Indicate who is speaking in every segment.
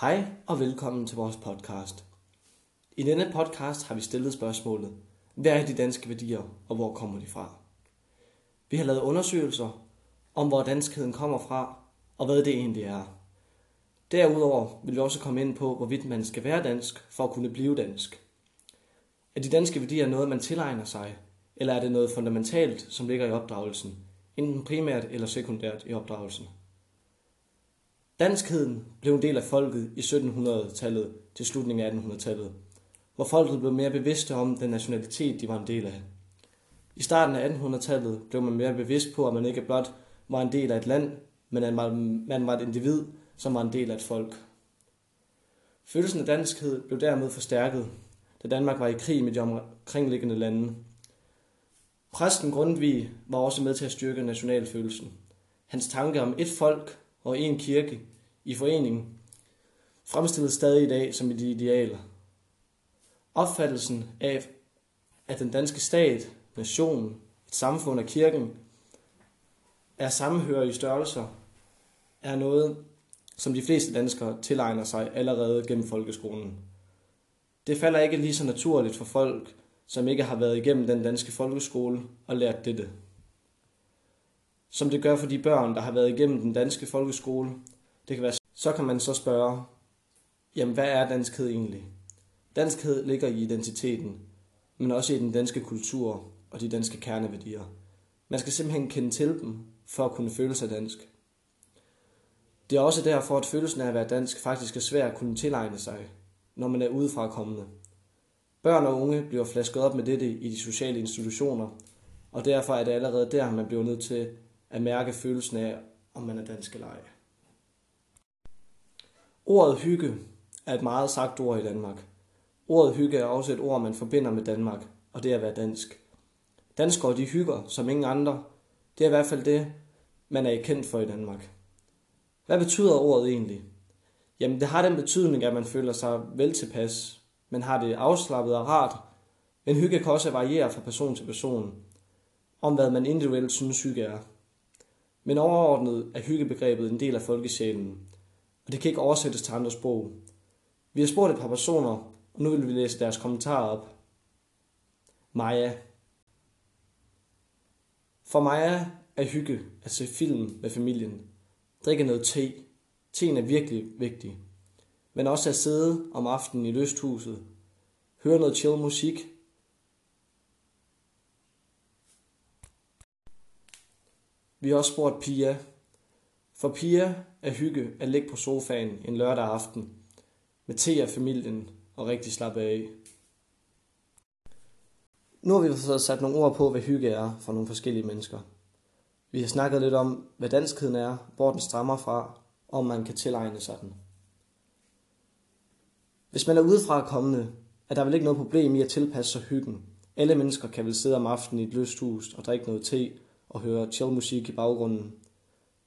Speaker 1: Hej og velkommen til vores podcast. I denne podcast har vi stillet spørgsmålet, hvad er de danske værdier og hvor kommer de fra? Vi har lavet undersøgelser om, hvor danskheden kommer fra og hvad det egentlig er. Derudover vil vi også komme ind på, hvorvidt man skal være dansk for at kunne blive dansk. Er de danske værdier noget, man tilegner sig, eller er det noget fundamentalt, som ligger i opdragelsen, enten primært eller sekundært i opdragelsen? Danskheden blev en del af folket i 1700-tallet til slutningen af 1800-tallet, hvor folket blev mere bevidste om den nationalitet, de var en del af. I starten af 1800-tallet blev man mere bevidst på, at man ikke blot var en del af et land, men at man var et individ, som var en del af et folk. Følelsen af danskhed blev dermed forstærket, da Danmark var i krig med de omkringliggende lande. Præsten Grundtvig var også med til at styrke nationalfølelsen. Hans tanke om et folk og en kirke i forening fremstilles stadig i dag som et ideal. Opfattelsen af, at den danske stat, nation, et samfund og kirken er sammenhørige størrelser, er noget, som de fleste danskere tilegner sig allerede gennem folkeskolen. Det falder ikke lige så naturligt for folk, som ikke har været igennem den danske folkeskole og lært dette. Som det gør for de børn, der har været igennem den danske folkeskole. Det kan være, så kan man så spørge, jamen hvad er danskhed egentlig? Danskhed ligger i identiteten, men også i den danske kultur og de danske kerneværdier. Man skal simpelthen kende til dem, for at kunne føle sig dansk. Det er også derfor, at følelsen af at være dansk faktisk er svær at kunne tilegne sig, når man er udefra kommende. Børn og unge bliver flasket op med dette i de sociale institutioner, og derfor er det allerede der, man bliver nødt til at mærke følelsen af, om man er dansk eller ej. Ordet hygge er et meget sagt ord i Danmark. Ordet hygge er også et ord, man forbinder med Danmark, og det er at være dansk. Danskere de hygger som ingen andre. Det er i hvert fald det, man er kendt for i Danmark. Hvad betyder ordet egentlig? Jamen det har den betydning, at man føler sig vel tilpas. Man har det afslappet og rart. Men hygge kan også variere fra person til person, om hvad man individuelt synes hygge er. Men overordnet er hyggebegrebet en del af folkesjælen, og det kan ikke oversættes til andre sprog. Vi har spurgt et par personer, og nu vil vi læse deres kommentarer op. Maja. For Maja er hygge at se film med familien, drikke noget te. Teen er virkelig vigtig. Men også at sidde om aftenen i lysthuset, høre noget chill musik. Vi har også spurgt Pia. For Pia er hygge at ligge på sofaen en lørdag aften med te af familien og rigtig slappe af. Nu har vi så sat nogle ord på, hvad hygge er for nogle forskellige mennesker. Vi har snakket lidt om, hvad danskheden er, hvor den strammer fra, og om man kan tilegne sig den. Hvis man er udefra kommende, er der vel ikke noget problem i at tilpasse sig hyggen. Alle mennesker kan vel sidde om aftenen i et løst hus og drikke noget te og høre chillmusik i baggrunden.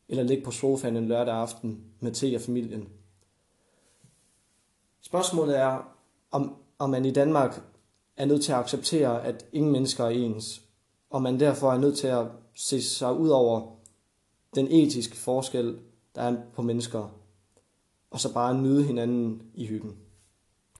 Speaker 1: Eller ligge på sofaen en lørdag aften med te og familien. Spørgsmålet er, om, om man i Danmark er nødt til at acceptere, at ingen mennesker er ens, og man derfor er nødt til at se sig ud over den etiske forskel, der er på mennesker, og så bare nyde hinanden i hyggen.